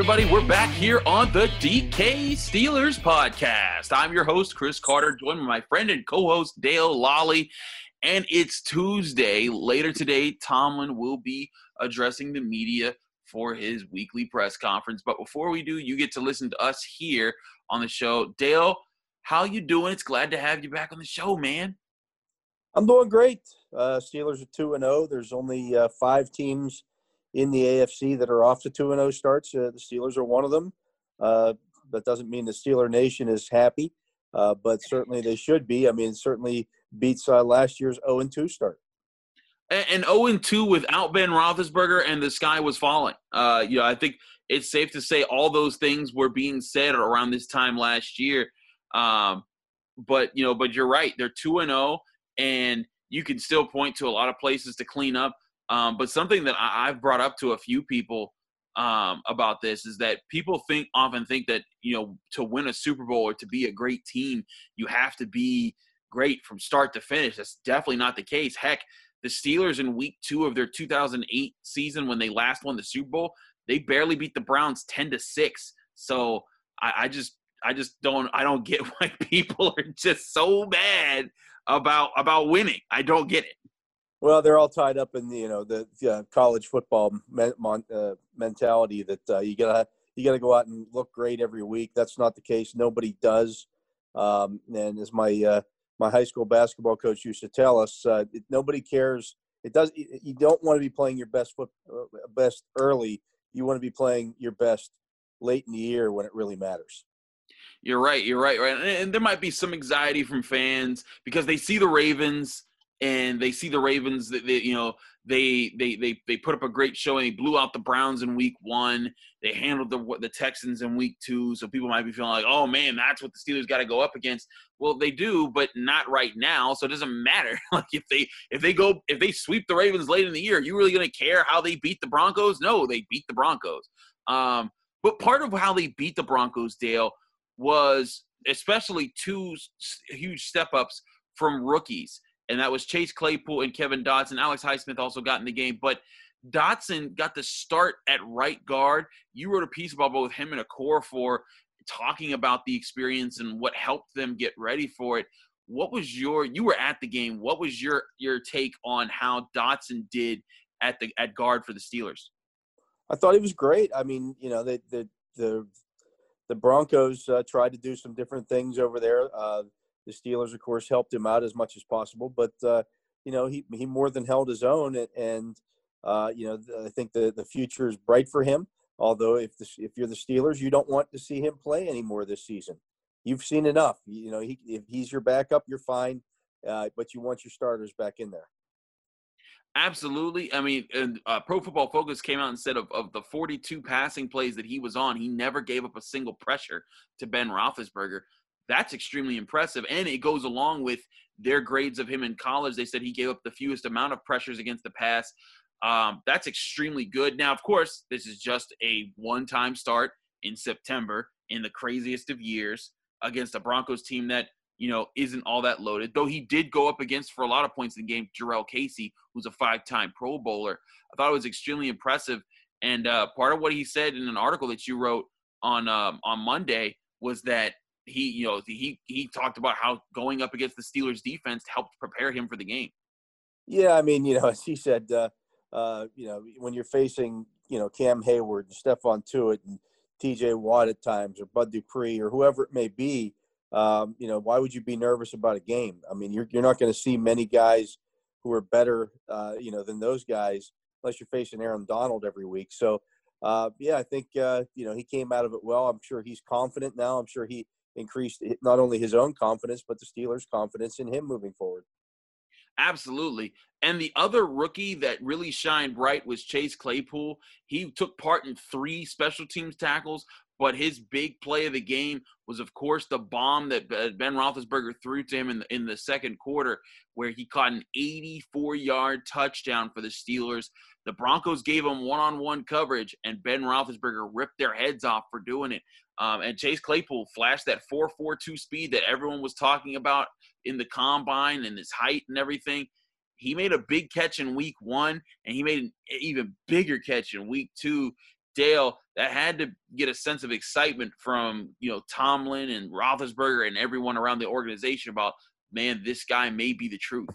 Everybody, we're back here on the DK Steelers podcast. I'm your host, Chris Carter, joined by my friend and co-host Dale Lolley. And it's Tuesday. Later today, Tomlin will be addressing the media for his weekly press conference. But before we do, you get to listen to us here on the show. Dale, how you doing? It's glad to have you back on the show, man. I'm doing great. Uh, Steelers are two and zero. There's only uh, five teams in the AFC that are off to two and zero starts. Uh, the Steelers are one of them. Uh, that doesn't mean the Steeler Nation is happy, uh, but certainly they should be. I mean, certainly beats uh, last year's zero and two start. and, and 0 2 without Ben Roethlisberger, and the sky was falling. Uh, you know, I think it's safe to say all those things were being said around this time last year. Um, but you know, but you're right. They're two and zero, and you can still point to a lot of places to clean up. Um, but something that I, I've brought up to a few people um, about this is that people think often think that you know to win a Super Bowl or to be a great team, you have to be great from start to finish. That's definitely not the case. Heck, the Steelers in week two of their 2008 season when they last won the Super Bowl, they barely beat the Browns 10 to 6. So I, I just I just don't I don't get why people are just so bad about about winning. I don't get it. Well, they're all tied up in the, you know the uh, college football men, mon, uh, mentality that uh, you gotta you gotta go out and look great every week. That's not the case. Nobody does. Um, and as my uh, my high school basketball coach used to tell us, uh, it, nobody cares. It does. You don't want to be playing your best foot uh, best early. You want to be playing your best late in the year when it really matters. You're right. You're right. Right. And, and there might be some anxiety from fans because they see the Ravens and they see the Ravens that they, you know they they they they put up a great show and They blew out the Browns in Week One. They handled the the Texans in Week Two. So people might be feeling like, oh man, that's what the Steelers got to go up against. Well, they do, but not right now. So it doesn't matter. like if they if they go if they sweep the Ravens late in the year, are you really going to care how they beat the Broncos? No, they beat the Broncos. Um, but part of how they beat the Broncos, Dale, was especially two huge step ups from rookies, and that was Chase Claypool and Kevin Dotson. Alex Highsmith also got in the game, but Dotson got the start at right guard. You wrote a piece about both him and a core for talking about the experience and what helped them get ready for it. What was your you were at the game? What was your your take on how Dotson did at the at guard for the Steelers? I thought he was great. I mean, you know, the the the, the Broncos uh, tried to do some different things over there. Uh, the Steelers, of course, helped him out as much as possible, but uh, you know, he he more than held his own, and, uh, you know, I think the the future is bright for him. Although, if the, if you're the Steelers, you don't want to see him play anymore this season. You've seen enough. You know, he, if he's your backup, you're fine, uh, but you want your starters back in there. Absolutely. I mean, and, uh, Pro Football Focus came out and said of, of the 42 passing plays that he was on, he never gave up a single pressure to Ben Roethlisberger. That's extremely impressive, and it goes along with their grades of him in college. They said he gave up the fewest amount of pressures against the pass. Um, that's extremely good. Now, of course, this is just a one-time start in September in the craziest of years against a Broncos team that you know, isn't all that loaded. Though he did go up against for a lot of points in the game, Jurrell Casey, who's a five-time Pro Bowler. I thought it was extremely impressive. And uh, part of what he said in an article that you wrote on um, on Monday was that he, you know, he he talked about how going up against the Steelers defense helped prepare him for the game. Yeah, I mean, you know, as he said, uh, uh, you know, when you're facing, you know, Cam Heyward and Stephon Tuitt and T.J. Watt at times, or Bud Dupree, or whoever it may be, um, you know, why would you be nervous about a game? I mean, you're you're not going to see many guys who are better, uh, you know, than those guys unless you're facing Aaron Donald every week. So, uh, yeah, I think uh, you know he came out of it well. I'm sure he's confident now. I'm sure he increased not only his own confidence but the Steelers' confidence in him moving forward. Absolutely. And the other rookie that really shined bright was Chase Claypool. He took part in three special teams tackles, but his big play of the game was, of course, the bomb that uh, Ben Roethlisberger threw to him in the, in the second quarter, where he caught an 84-yard touchdown for the Steelers. The Broncos gave him one-on-one coverage, and Ben Roethlisberger ripped their heads off for doing it. Um, and Chase Claypool flashed that 4.42 speed that everyone was talking about in the combine and his height and everything. He made a big catch in week one, and he made an even bigger catch in week two. Dale, that had to get a sense of excitement from you know Tomlin and Roethlisberger and everyone around the organization about, man, this guy may be the truth.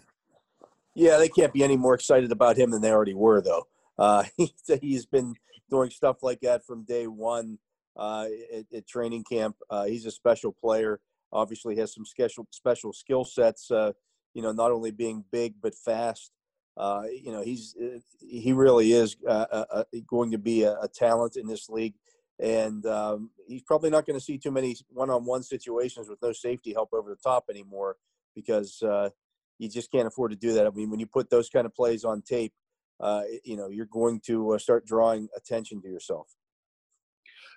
Yeah, they can't be any more excited about him than they already were, though. Uh, he's been doing stuff like that from day one uh, at, at, training camp. Uh, he's a special player obviously has some special special skill sets. Uh, you know, not only being big but fast. Uh, you know, he's uh, he really is uh, going to be a, a, talent in this league, and um, he's probably not going to see too many one-on-one situations with no safety help over the top anymore because you just can't afford to do that. I mean, when you put those kind of plays on tape, you know, you're going to start drawing attention to yourself.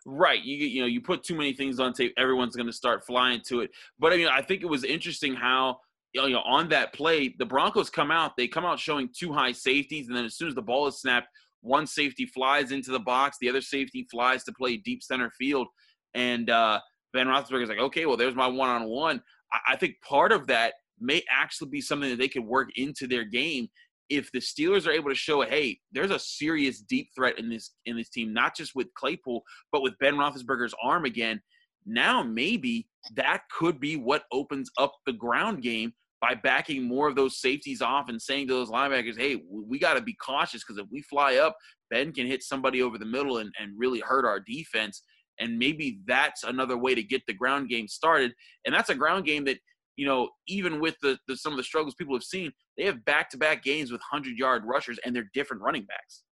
Right. You you know you put too many things on tape, everyone's going to start flying to it. But I mean, I think it was interesting how you know on that play the Broncos come out. They come out showing two high safeties, and then as soon as the ball is snapped, one safety flies into the box, the other safety flies to play deep center field, and uh, Ben Roethlisberger's like, okay, well, there's my one on one. I think part of that may actually be something that they could work into their game if the Steelers are able to show, hey, there's a serious deep threat in this in this team, not just with Claypool, but with Ben Roethlisberger's arm again. Now maybe that could be what opens up the ground game by backing more of those safeties off and saying to those linebackers, hey, we got to be cautious because if we fly up, Ben can hit somebody over the middle and, and really hurt our defense. And maybe that's another way to get the ground game started. And that's a ground game that you know, even with the, the some of the struggles people have seen, they have back-to-back games with 100-yard rushers, and they're different running backs.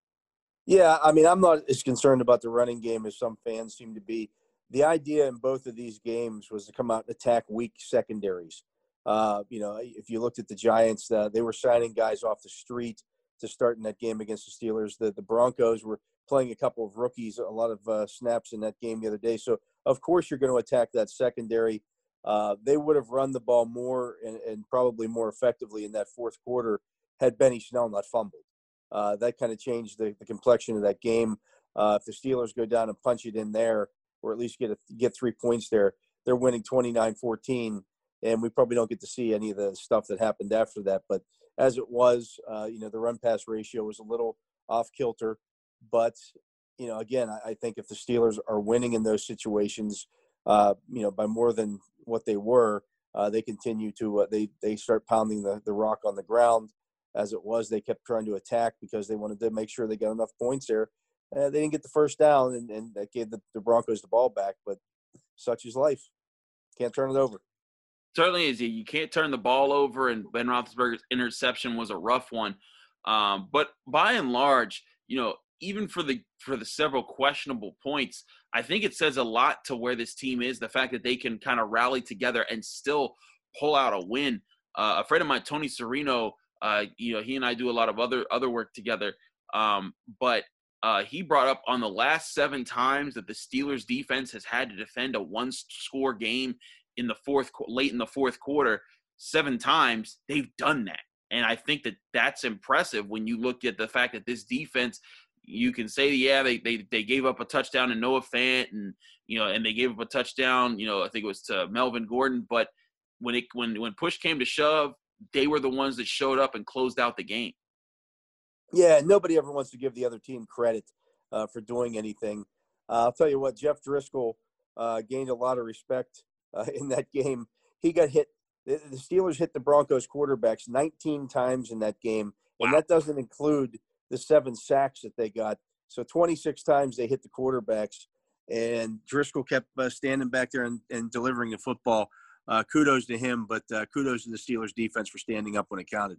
Yeah, I mean, I'm not as concerned about the running game as some fans seem to be. The idea in both of these games was to come out and attack weak secondaries. Uh, you know, if you looked at the Giants, uh, they were signing guys off the street to start in that game against the Steelers. The the Broncos were playing a couple of rookies, a lot of uh, snaps in that game the other day. So of course you're going to attack that secondary. Uh, they would have run the ball more and, and, probably more effectively in that fourth quarter had Benny Snell not fumbled. Uh, that kind of changed the, the, complexion of that game. Uh, if the Steelers go down and punch it in there, or at least get a, get three points there, they're winning 29-14, and we probably don't get to see any of the stuff that happened after that. But as it was, uh, you know, the run pass ratio was a little off kilter. But you know, again, I, I think if the Steelers are winning in those situations, uh, you know, by more than what they were, uh, they continue to uh, they they start pounding the, the rock on the ground. As it was, they kept trying to attack because they wanted to make sure they got enough points there. Uh, they didn't get the first down, and, and that gave the, the Broncos the ball back. But such is life; can't turn it over. Certainly is. You can't turn the ball over, and Ben Roethlisberger's interception was a rough one. Um, but by and large, you know, even for the for the several questionable points, I think it says a lot to where this team is. The fact that they can kind of rally together and still pull out a win. Uh, a friend of mine, Tony Serino, uh, you know, he and I do a lot of other other work together. Um, but uh, he brought up on the last seven times that the Steelers defense has had to defend a one score game in the fourth late in the fourth quarter. Seven times they've done that. And I think that that's impressive when you look at the fact that this defense you can say, yeah, they, they, they gave up a touchdown to Noah Fant and, you know, and they gave up a touchdown, you know, I think it was to Melvin Gordon. But when it, when, when push came to shove, they were the ones that showed up and closed out the game. Yeah. Nobody ever wants to give the other team credit uh, for doing anything. Uh, I'll tell you what, Jeff Driskel uh, gained a lot of respect uh, in that game. He got hit. The, the Steelers hit the Broncos quarterbacks 19 times in that game. And that doesn't include the seven sacks that they got. So 26 times they hit the quarterbacks, and Driskel kept uh, standing back there and, and, delivering the football. Uh, kudos to him, but uh, kudos to the Steelers defense for standing up when it counted.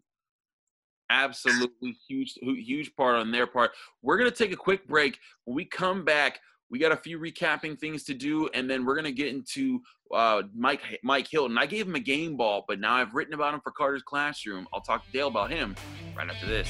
Absolutely huge, huge part on their part. We're gonna take a quick break. When we come back, we got a few recapping things to do, and then we're gonna get into uh, Mike Mike Hilton. I gave him a game ball, but now I've written about him for Carter's Classroom. I'll talk to Dale about him right after this.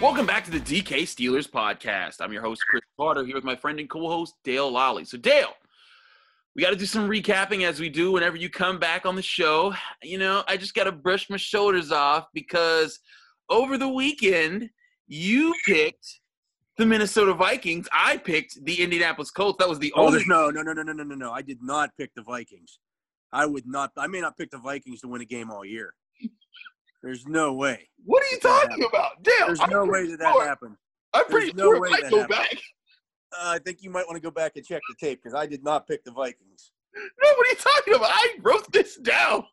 Welcome back to the DK Steelers podcast. I'm your host, Chris Carter, here with my friend and co host, Dale Lolley. So, Dale, we got to do some recapping as we do whenever you come back on the show. You know, I just got to brush my shoulders off because over the weekend, you picked the Minnesota Vikings. I picked the Indianapolis Colts. That was the Oh, only. there's no, no, no, no, no, no, no, no. I did not pick the Vikings. I would not. I may not pick the Vikings to win a game all year. There's no way. What are you talking about? Dale, There's I'm no way that that happened. I'm There's pretty no sure way might that go happened. back. Uh, I think you might want to go back and check the tape because I did not pick the Vikings. No, what are you talking about? I wrote this down.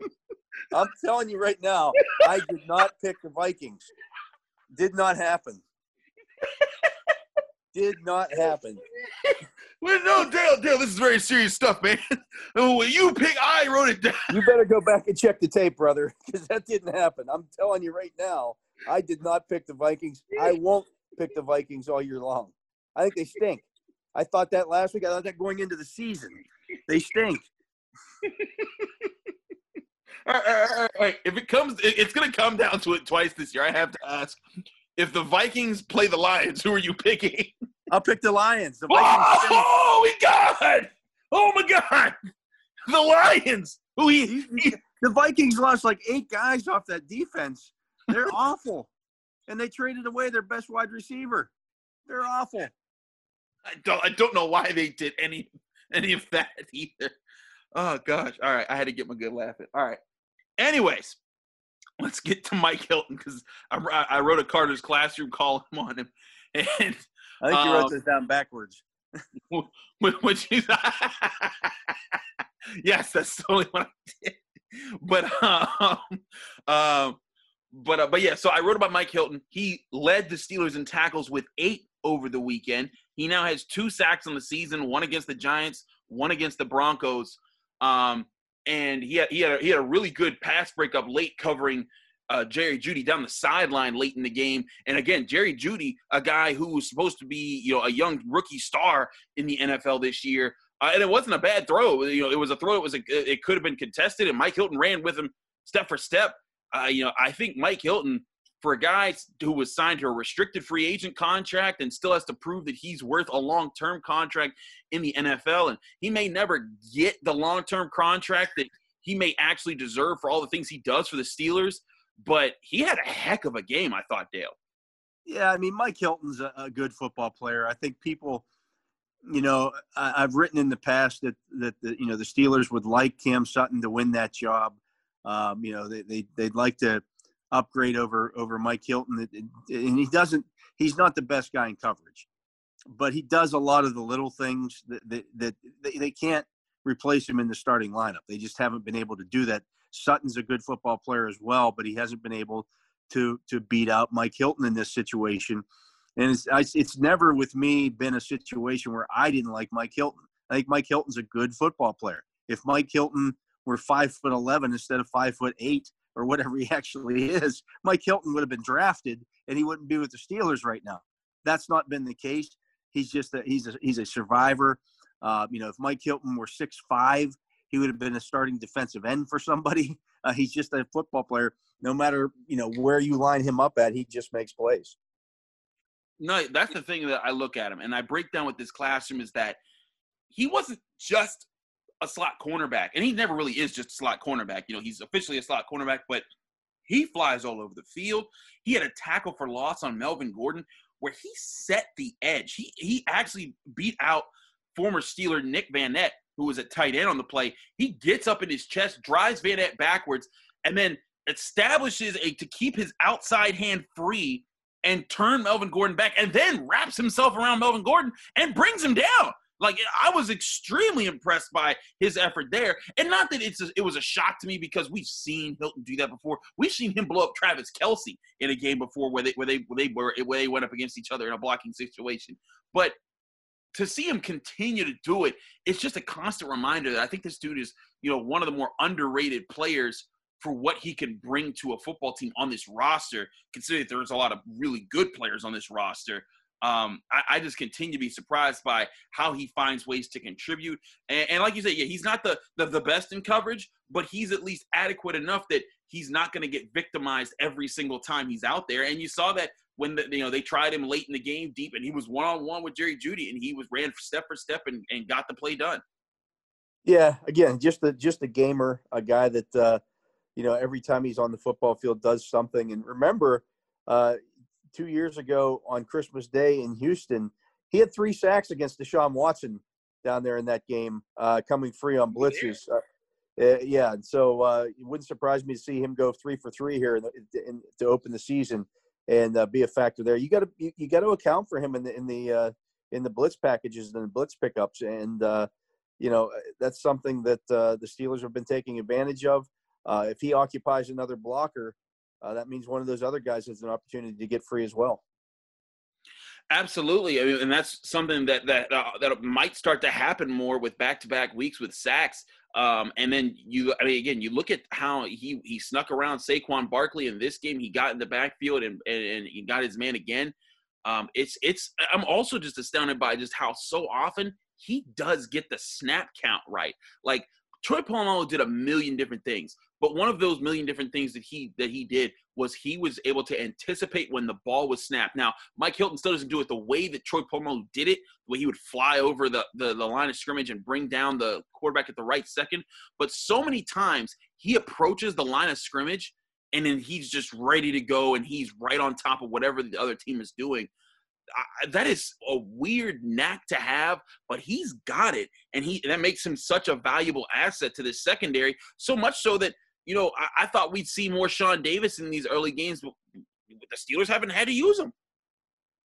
I'm telling you right now, I did not pick the Vikings. Did not happen. Did not happen. Well, no, Dale, Dale, this is very serious stuff, man. When you pick, I wrote it down. You better go back and check the tape, brother, because that didn't happen. I'm telling you right now, I did not pick the Vikings. I won't pick the Vikings all year long. I think they stink. I thought that last week. I thought that going into the season. They stink. All right, all right, all right, all right. If it comes, it's going to come down to it twice this year. I have to ask if the Vikings play the Lions, who are you picking? I'll pick the Lions. The. Oh, my God. Oh, my God. The Lions. Who he, he The Vikings lost like eight guys off that defense. They're awful. And they traded away their best wide receiver. They're awful. I don't, I don't know why they did any any of that either. Oh gosh! All right, I had to get my good laugh in. All right. Anyways, let's get to Mike Hilton because I, I wrote a Carter's classroom column on him, and I think you wrote Um, this down backwards. when she, yes, that's totally what I did. But um, um, but uh, but yeah, so I wrote about Mike Hilton. He led the Steelers in tackles with eight over the weekend. He now has two sacks on the season, one against the Giants, one against the Broncos. Um, and he had he had a, he had a really good pass breakup late covering uh, Jerry Jeudy down the sideline late in the game. And again, Jerry Jeudy, a guy who was supposed to be you know a young rookie star in the NFL this year, uh, and it wasn't a bad throw. You know, it was a throw. It was a, it could have been contested, and Mike Hilton ran with him step for step. Uh, you know, I think Mike Hilton, for a guy who was signed to a restricted free agent contract and still has to prove that he's worth a long term contract in the NFL, and he may never get the long term contract that he may actually deserve for all the things he does for the Steelers. But he had a heck of a game, I thought, Dale. Yeah, I mean, Mike Hilton's a, a good football player. I think people, you know, I, I've written in the past that that the, you know the Steelers would like Cam Sutton to win that job. Um, you know, they, they they'd like to upgrade over over Mike Hilton, and he doesn't. He's not the best guy in coverage, but he does a lot of the little things that that, that they, they can't replace him in the starting lineup. They just haven't been able to do that Sutton's a good football player as well, but he hasn't been able to to beat out Mike Hilton in this situation. And it's it's never with me been a situation where I didn't like Mike Hilton. I think Mike Hilton's a good football player. If Mike Hilton were five foot eleven instead of five foot eight or whatever he actually is, Mike Hilton would have been drafted and he wouldn't be with the Steelers right now. That's not been the case. He's just a, he's a, he's a survivor. Uh, you know, if Mike Hilton were six five, he would have been a starting defensive end for somebody. Uh, he's just a football player. No matter you know where you line him up at, he just makes plays. No, that's the thing that I look at him and I break down with this classroom is that he wasn't just a slot cornerback, and he never really is just a slot cornerback. You know, he's officially a slot cornerback, but he flies all over the field. He had a tackle for loss on Melvin Gordon where he set the edge. He he actually beat out former Steeler Nick Vannett, who was a tight end on the play. He gets up in his chest, drives Vannett backwards, and then establishes a to keep his outside hand free and turn Melvin Gordon back, and then wraps himself around Melvin Gordon and brings him down. Like I was extremely impressed by his effort there, and not that it's a, it was a shock to me because we've seen Hilton do that before. We've seen him blow up Travis Kelce in a game before where they where they where they were where they went up against each other in a blocking situation. But to see him continue to do it, it's just a constant reminder that I think this dude is you know one of the more underrated players for what he can bring to a football team on this roster. Considering there's a lot of really good players on this roster um, I, I, just continue to be surprised by how he finds ways to contribute. And, and like you said, yeah, he's not the, the, the best in coverage, but he's at least adequate enough that he's not going to get victimized every single time he's out there. And you saw that when the, you know they tried him late in the game, deep, and he was one on one with Jerry Jeudy, and he was ran step for step and, and got the play done. Yeah, again, just a just a gamer, a guy that uh, you know every time he's on the football field does something. And remember, uh, two years ago on Christmas Day in Houston, he had three sacks against Deshaun Watson down there in that game, uh, coming free on blitzes. Uh, uh, yeah, and so uh, it wouldn't surprise me to see him go three for three here in the, in, to open the season and uh, be a factor there. You got to you, you got to account for him in the in the uh, in the blitz packages and the blitz pickups, and you know that's something that the Steelers have been taking advantage of. if he occupies another blocker, uh, that means one of those other guys has an opportunity to get free as well. Absolutely, I mean, and that's something that that uh, that might start to happen more with back-to-back weeks with sacks. Um, and then you, I mean, again, you look at how he he snuck around Saquon Barkley in this game. He got in the backfield and and, and he got his man again. Um, it's it's. I'm also just astounded by just how so often he does get the snap count right. Like Troy Polamalu did a million different things, but one of those million different things that he that he did was he was able to anticipate when the ball was snapped. Now, Mike Hilton still doesn't do it the way that Troy Polamalu did it, the way he would fly over the, the, the line of scrimmage and bring down the quarterback at the right second. But so many times he approaches the line of scrimmage and then he's just ready to go and he's right on top of whatever the other team is doing. I, that is a weird knack to have, but he's got it, and he that makes him such a valuable asset to the secondary. So much so that you know I, I thought we'd see more Sean Davis in these early games, but the Steelers haven't had to use him.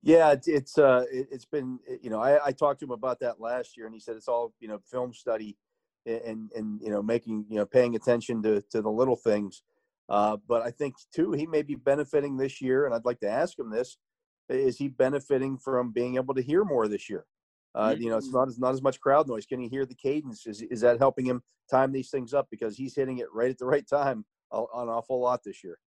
Yeah, it's, it's uh, it, has been you know I, I talked to him about that last year, and he said it's all you know film study and and you know making you know paying attention to to the little things. Uh, but I think too he may be benefiting this year, and I'd like to ask him this: is he benefiting from being able to hear more this year? Uh. You know, it's not as not as much crowd noise. Can he hear the cadence? Is is that helping him time these things up because he's hitting it right at the right time on an awful lot this year?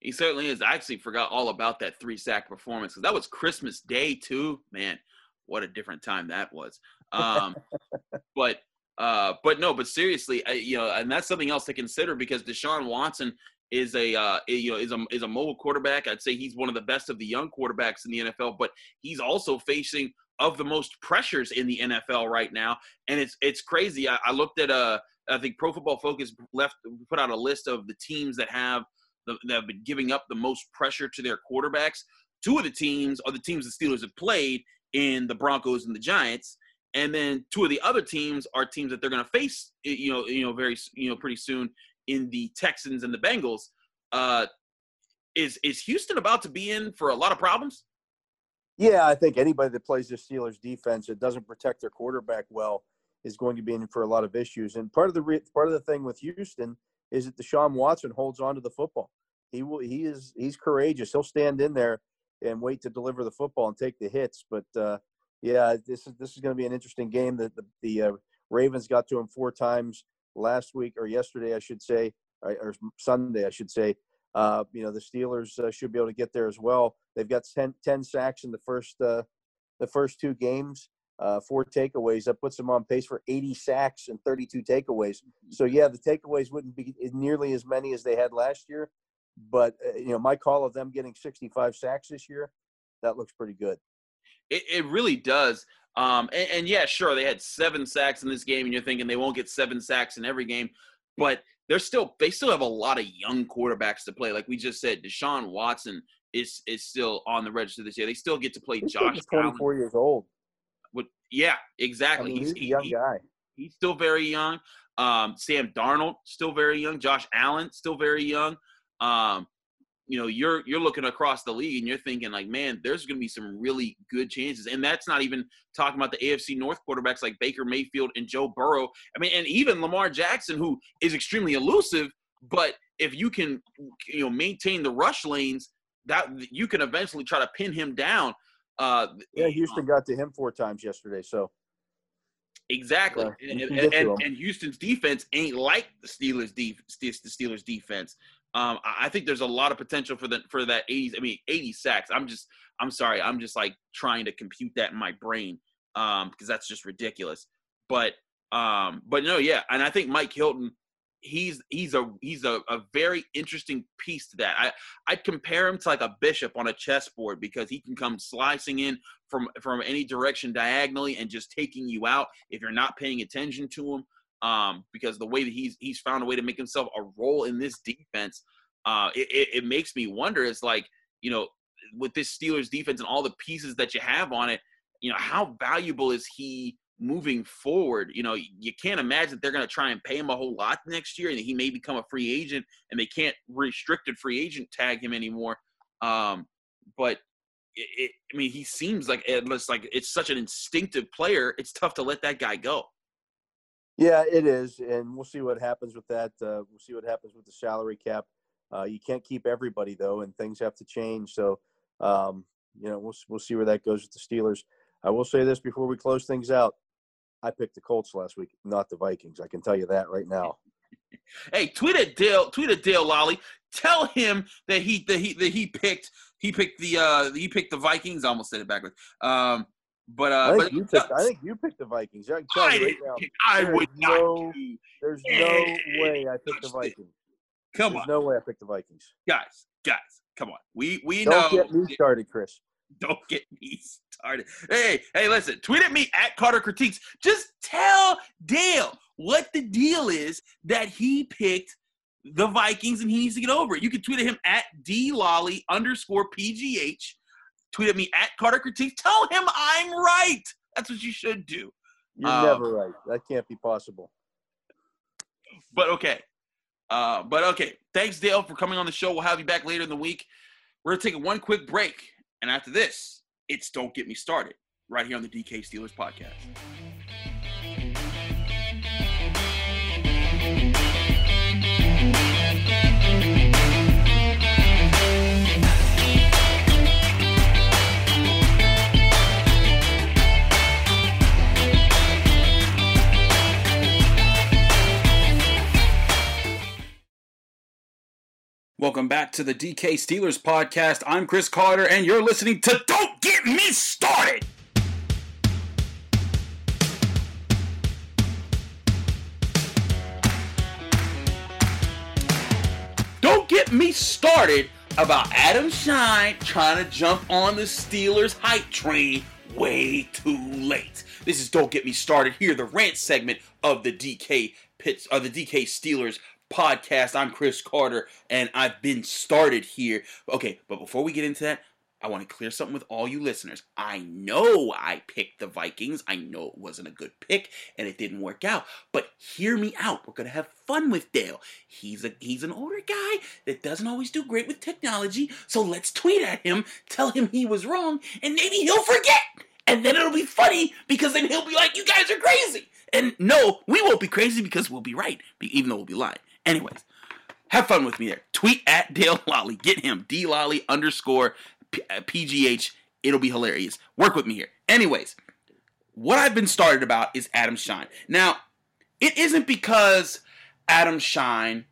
He certainly is. I actually forgot all about that three sack performance because that was Christmas Day too. Man, what a different time that was. Um, but uh, but no, but seriously, I, you know, and that's something else to consider because Deshaun Watson is a uh, you know is a is a mobile quarterback. I'd say he's one of the best of the young quarterbacks in the NFL, but he's also facing of the most pressures in the NFL right now, and it's it's crazy. I, I looked at uh I think Pro Football Focus left put out a list of the teams that have the, that have been giving up the most pressure to their quarterbacks. Two of the teams are the teams the Steelers have played in the Broncos and the Giants, and then two of the other teams are teams that they're going to face, you know, you know, very, you know, pretty soon in the Texans and the Bengals. Uh, is is Houston about to be in for a lot of problems? Yeah, I think anybody that plays the Steelers defense that doesn't protect their quarterback well is going to be in for a lot of issues. And part of the re- part of the thing with Houston is that Deshaun Watson holds on to the football. He will. He is. He's courageous. He'll stand in there and wait to deliver the football and take the hits. But uh, yeah, this is this is going to be an interesting game. That the, the uh, Ravens got to him four times last week or yesterday, I should say, or Sunday, I should say. Uh, you know, the Steelers uh, should be able to get there as well. They've got 10, 10 sacks in the first uh, the first two games, uh, four takeaways. That puts them on pace for 80 sacks and 32 takeaways. So yeah, the takeaways wouldn't be nearly as many as they had last year, but uh, you know, my call of them getting 65 sacks this year, that looks pretty good. It, it really does. Um, and, and, yeah, sure, they had seven sacks in this game, and you're thinking they won't get seven sacks in every game, but they're still they still have a lot of young quarterbacks to play. Like we just said, Deshaun Watson is is still on the register this year. They still get to play Josh. he's Josh. Twenty four years old. With, yeah, exactly. I mean, he's, he's, a young he, guy. He's still very young. Um, Sam Darnold still very young. Josh Allen still very young. Um, you know you're you're looking across the league and you're thinking like man there's going to be some really good chances. And that's not even talking about the AFC North quarterbacks like Baker Mayfield and Joe Burrow. I mean and even Lamar Jackson who is extremely elusive but if you can you know maintain the rush lanes that you can eventually try to pin him down. Uh yeah Houston got to him four times yesterday so Exactly, yeah, and, and, and, and, Houston's defense ain't like the Steelers' def- the Steelers' defense. Um, I think there's a lot of potential for the for that 80s. I mean, 80 sacks. I'm just, I'm sorry, I'm just like trying to compute that in my brain um, because that's just ridiculous. But, um, but no, yeah, and I think Mike Hilton, he's he's a he's a, a very interesting piece to that. I I'd compare him to like a bishop on a chessboard because he can come slicing in from from any direction diagonally and just taking you out if you're not paying attention to him um, because the way that he's he's found a way to make himself a role in this defense, uh, it, it, it makes me wonder. It's like you know, with this Steelers defense and all the pieces that you have on it, you know, how valuable is he moving forward? You know, you can't imagine they're going to try and pay him a whole lot next year, and he may become a free agent, and they can't restricted free agent tag him anymore. Um, but it, it, I mean, he seems like it's like it's such an instinctive player. It's tough to let that guy go. Yeah, it is, and we'll see what happens with that. Uh, we'll see what happens with the salary cap. Uh, you can't keep everybody though, and things have to change. So, um, you know, we'll we'll see where that goes with the Steelers. I will say this before we close things out: I picked the Colts last week, not the Vikings. I can tell you that right now. hey, tweet at Dale. Tweet at Dale Lolley. Tell him that he that he that he picked he picked the uh he picked the Vikings. I almost said it backwards. Um, but uh, I think, but, you picked, I think you picked the Vikings. I, I, right now, I would not. There's no way I picked the Vikings. Come there's on, no way I picked the Vikings. Guys, guys, come on. We we Don't know. get me started, Chris. Don't get me started. Hey, hey, listen. Tweet at me at Carter Critiques. Just tell Dale what the deal is that he picked the Vikings and he needs to get over it. You can tweet at him at D Lolley underscore PGH Tweet at me at Carter Critiques. Tell him I'm right. That's what you should do. You're um, never right. That can't be possible. But okay. Uh, but okay. Thanks, Dale, for coming on the show. We'll have you back later in the week. We're going to take one quick break. And after this, it's Don't Get Me Started right here on the DK Steelers podcast. Welcome back to the DK Steelers podcast. I'm Chris Carter, and you're listening to Don't Get Me Started. Don't get me started about Adam Schein trying to jump on the Steelers hype train way too late. This is Don't Get Me Started here, the rant segment of the DK Pits, of the DK Steelers podcast. I'm Chris Carter, and I've been started here. Okay, but before we get into that, I want to clear something with all you listeners. I know I picked the Vikings. I know it wasn't a good pick and it didn't work out. But hear me out. We're gonna have fun with Dale. He's a he's an older guy that doesn't always do great with technology. So let's tweet at him, tell him he was wrong, and maybe he'll forget. And then it'll be funny because then he'll be like, "You guys are crazy." And no, we won't be crazy because we'll be right, even though we'll be lying. Anyways, Have fun with me there. Tweet at Dale Lolley. Get him. D Lolley underscore PGH. Uh, It'll be hilarious. Work with me here. Anyways, what I've been started about is Adam Schein. Now, it isn't because Adam Schein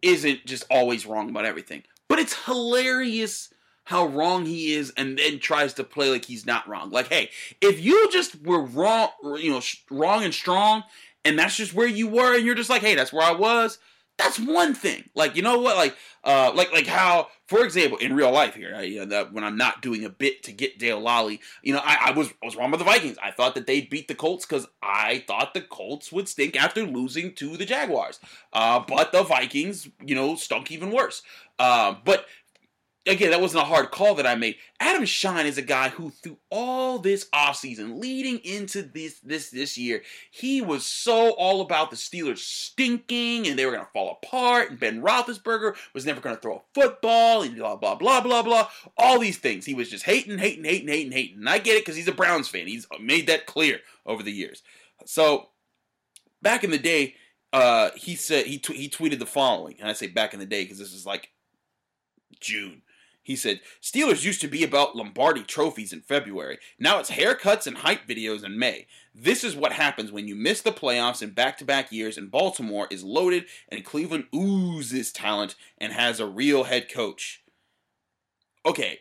isn't just always wrong about everything, but it's hilarious how wrong he is and then tries to play like he's not wrong. Like, hey, if you just were wrong, you know, wrong and strong, and that's just where you were, and you're just like, hey, that's where I was, that's one thing. Like, you know what? Like, uh, like, like how, for example, in real life here, I, you know, that when I'm not doing a bit to get Dale Lolley, you know, I, I was I was wrong with the Vikings. I thought that they'd beat the Colts because I thought the Colts would stink after losing to the Jaguars. Uh, but the Vikings, you know, stunk even worse. Uh, but again, that wasn't a hard call that I made. Adam Schein is a guy who, through all this offseason, leading into this this this year, he was so all about the Steelers stinking and they were to fall apart, and Ben Roethlisberger was never to throw a football, and blah blah blah blah blah. All these things, he was just hating, hating, hating, hating, hating. And I get it because he's a Browns fan. He's made that clear over the years. So back in the day. Uh, he said he t- he tweeted the following, and I say back in the day because this is like June. He said, Steelers used to be about Lombardi trophies in February. Now it's haircuts and hype videos in May. This is what happens when you miss the playoffs in back to back years and Baltimore is loaded and Cleveland oozes talent and has a real head coach. Okay,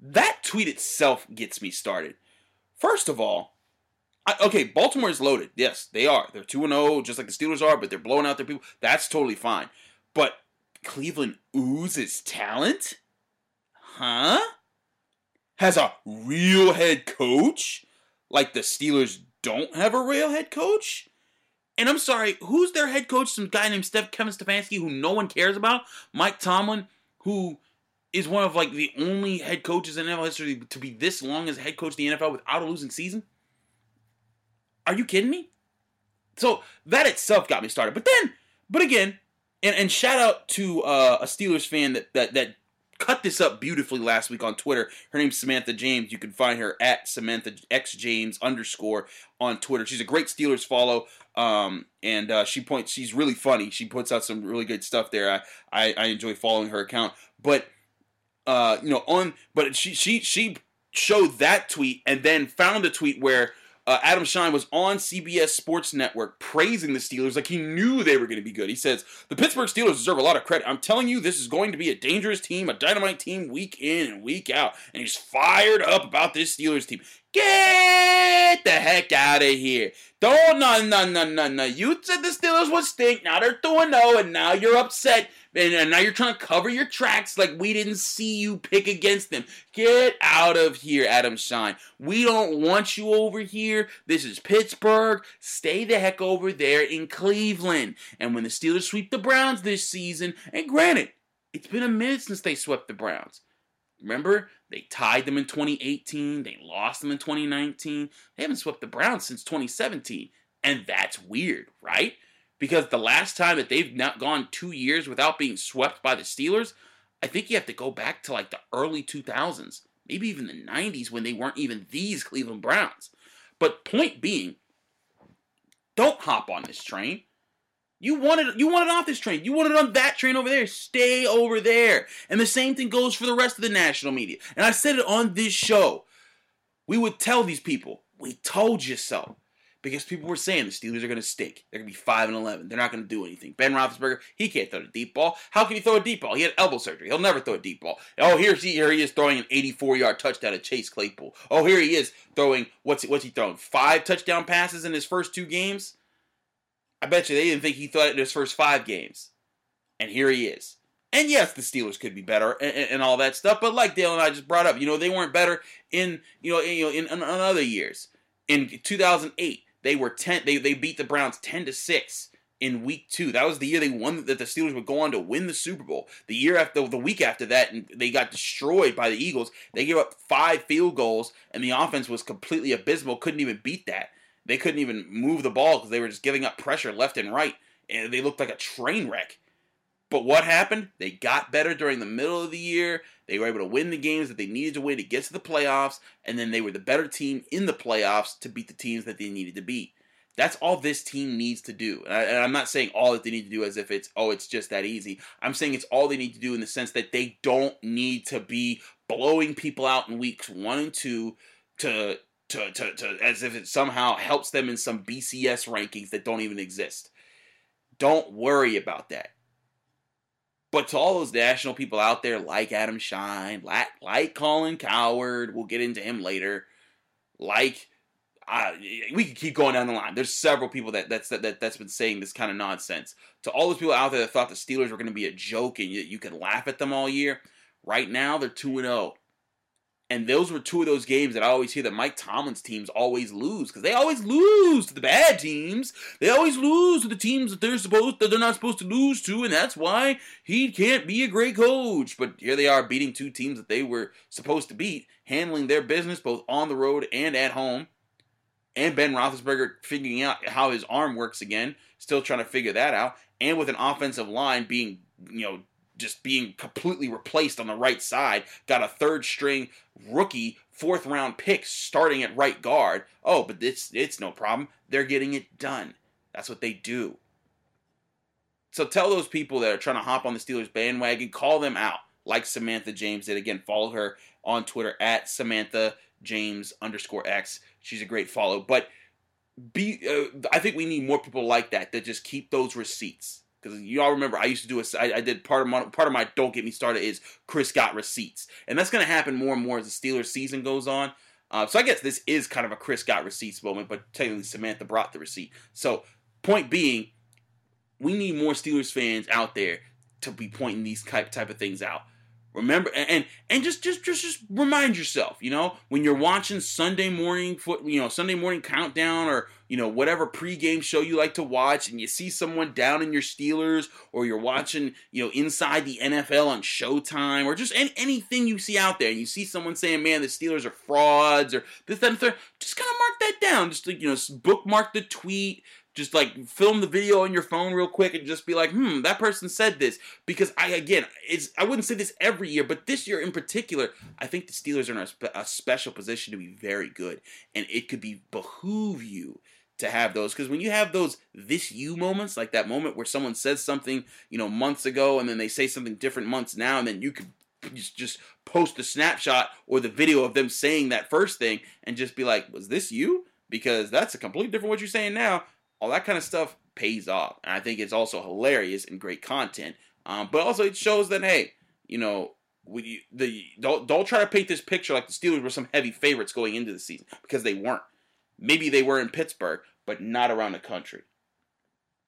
that tweet itself gets me started. First of all, I, okay, Baltimore is loaded. Yes, they are. They're 2 0, just like the Steelers are, but they're blowing out their people. That's totally fine. But Cleveland oozes talent? Huh? Has a real head coach? Like the Steelers don't have a real head coach? And I'm sorry, who's their head coach? Some guy named Steph Kevin Stefanski who no one cares about? Mike Tomlin, who is one of like the only head coaches in NFL history to be this long as head coach in the NFL without a losing season? Are you kidding me? So that itself got me started. But then, but again, and, and shout out to uh, a Steelers fan that, that that cut this up beautifully last week on Twitter. Her name's Samantha James. You can find her at Samantha X James underscore on Twitter. She's a great Steelers follow. Um, and uh, she points. She's really funny. She puts out some really good stuff there. I I, I enjoy following her account. But uh, you know, on but she she she showed that tweet and then found a tweet where uh, Adam Schein was on CBS Sports Network praising the Steelers like he knew they were going to be good. He says, The Pittsburgh Steelers deserve a lot of credit. I'm telling you, this is going to be a dangerous team, a dynamite team week in and week out. And he's fired up about this Steelers team. Get the heck out of here. Don't, no, no, no, no, no. You said the Steelers would stink. Now they're 2 0, and now you're upset and now you're trying to cover your tracks like we didn't see you pick against them. Get out of here, Adam Schein. We don't want you over here. This is Pittsburgh. Stay the heck over there in Cleveland. And when the Steelers sweep the Browns this season, and granted, it's been a minute since they swept the Browns. Remember, they tied them in 2018, they lost them in 2019. They haven't swept the Browns since 2017. And that's weird, right? Because the last time that they've not gone two years without being swept by the Steelers, I think you have to go back to like the early 2000s, maybe even the 90s when they weren't even these Cleveland Browns. But point being, don't hop on this train. You wanted you wanted off this train. You wanted on that train over there. Stay over there. And the same thing goes for the rest of the national media. And I said it on this show. We would tell these people, "We told you so." because people were saying the Steelers are going to stink. They're going to be five and eleven. They're not going to do anything. Ben Roethlisberger, he can't throw a deep ball. How can he throw a deep ball? He had elbow surgery. He'll never throw a deep ball. Oh, here's he here he is throwing an 84 yard touchdown to Chase Claypool. Oh, here he is throwing what's what's he throwing? Five touchdown passes in his first two games. I bet you they didn't think he thought it in his first five games, and here he is. And yes, the Steelers could be better and, and, all that stuff. But like Dale and I just brought up, you know, they weren't better in you know in, you know in, in, in other years. In 2008, they were 10 they, they beat the Browns 10 to 6 in week 2. That was the year they won that the Steelers would go on to win the Super Bowl. The year after the week after that and they got destroyed by the Eagles. They gave up 5 field goals and the offense was completely abysmal, couldn't even beat that. They couldn't even move the ball cuz they were just giving up pressure left and right and they looked like a train wreck. But what happened? They got better during the middle of the year. They were able to win the games that they needed to win to get to the playoffs, and then they were the better team in the playoffs to beat the teams that they needed to beat. That's all this team needs to do. And, I, am not saying all that they need to do as if it's, oh, it's just that easy. I'm saying it's all they need to do in the sense that they don't need to be blowing people out in weeks one and two to, to, to, to as if it somehow helps them in some BCS rankings that don't even exist. Don't worry about that. But to all those national people out there, like Adam Schein, like, like Colin Cowherd, we'll get into him later, like uh, we could keep going down the line. There's several people that that's that, that that's been saying this kind of nonsense. To all those people out there that thought the Steelers were going to be a joke and you, you could laugh at them all year, right now they're two and zero. And those were two of those games that I always hear that Mike Tomlin's teams always lose because they always lose to the bad teams. They always lose to the teams that they're supposed that they're not supposed to lose to, and that's why he can't be a great coach. But here they are beating two teams that they were supposed to beat, handling their business both on the road and at home and Ben Roethlisberger figuring out how his arm works again, still trying to figure that out, and with an offensive line being, you know, just being completely replaced on the right side, got a third string rookie fourth round pick starting at right guard. Oh, but it's it's no problem. They're getting it done. That's what they do. So tell those people that are trying to hop on the Steelers bandwagon, call them out, like Samantha James did. Again, follow her on Twitter at Samantha James underscore X. She's a great follow. But be, uh, I think we need more people like that that just keep those receipts. Because you all remember, I used to do a, I, I did part of my part of my don't get me started is Chris got receipts, and that's going to happen more and more as the Steelers season goes on. Uh, so I guess this is kind of a Chris got receipts moment, but technically Samantha brought the receipt. So point being, we need more Steelers fans out there to be pointing these type type of things out. Remember and and just just just just remind yourself, you know, when you're watching Sunday morning foot, you know, Sunday morning countdown or you know whatever pregame show you like to watch, and you see someone down in your Steelers, or you're watching you know inside the NFL on Showtime, or just any, anything you see out there, and you see someone saying, "Man, the Steelers are frauds," or this, that, and third, just kind of mark that down. Just you know, bookmark the tweet just like film the video on your phone real quick and just be like, hmm, that person said this. Because I, again, it's I wouldn't say this every year, but this year in particular, I think the Steelers are in a, spe- a special position to be very good, and it could be behoove you to have those because when you have those this you moments like that moment where someone says something you know months ago and then they say something different months now and then you could just, just post a snapshot or the video of them saying that first thing and just be like was this you because that's a completely different what you're saying now all that kind of stuff pays off. And I think it's also hilarious and great content. Um, but also it shows that hey, you know, we the don't don't try to paint this picture like the Steelers were some heavy favorites going into the season because they weren't. Maybe they were in Pittsburgh, but not around the country.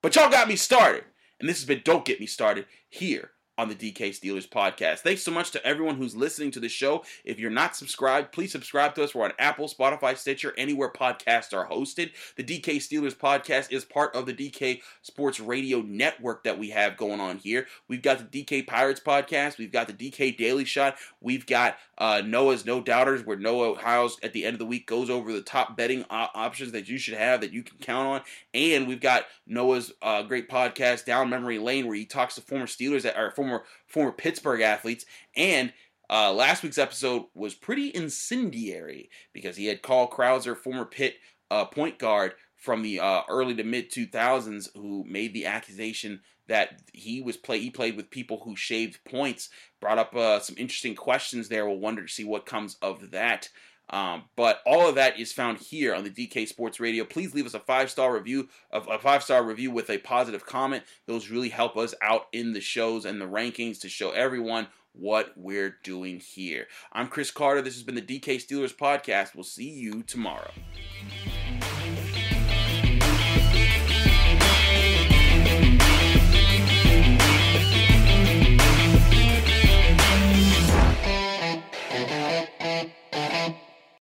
But y'all got me started, and this has been Don't Get Me Started here on the DK Steelers podcast. Thanks so much to everyone who's listening to the show. If you're not subscribed, please subscribe to us. We're on Apple, Spotify, Stitcher, anywhere podcasts are hosted. The DK Steelers podcast is part of the DK Sports Radio network that we have going on here. We've got the DK Pirates podcast, we've got the DK Daily Shot, we've got uh, Noah's No Doubters, where Noah Hiles at the end of the week goes over the top betting options that you should have that you can count on. And we've got Noah's uh, great podcast, Down Memory Lane, where he talks to former Steelers or former former Pittsburgh athletes. And uh, last week's episode was pretty incendiary because he had Carl Krauser, former Pitt uh, point guard from the uh, early to mid 2000s, who made the accusation that he was play he played with people who shaved points. Brought up uh, some interesting questions there. We'll wonder to see what comes of that. Um, but all of that is found here on the DK Sports Radio. Please leave us a five star review of a five star review with a positive comment. Those really help us out in the shows and the rankings to show everyone what we're doing here. I'm Chris Carter. This has been the DK Steelers podcast. We'll see you tomorrow.